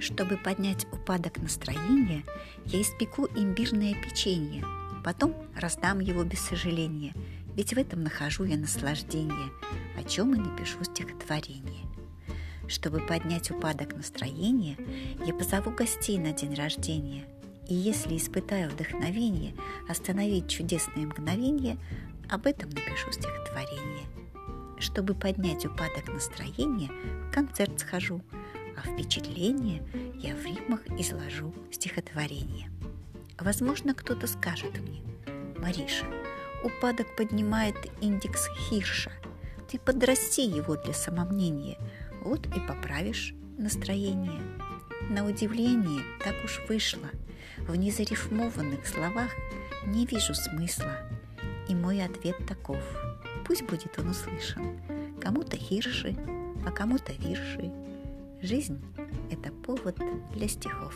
Чтобы поднять упадок настроения, я испеку имбирное печенье, потом раздам его без сожаления, ведь в этом нахожу я наслаждение, о чем и напишу стихотворение. Чтобы поднять упадок настроения, я позову гостей на день рождения. И если испытаю вдохновение остановить чудесное мгновение, об этом напишу стихотворение. Чтобы поднять упадок настроения, в концерт схожу, а впечатление я в ритмах изложу стихотворение. Возможно, кто-то скажет мне, Мариша, упадок поднимает индекс Хирша. Ты подрасти его для самомнения, вот и поправишь настроение. На удивление так уж вышло. В незарифмованных словах не вижу смысла. И мой ответ таков. Пусть будет он услышан. Кому-то хирши, а кому-то вирши. Жизнь – это повод для стихов.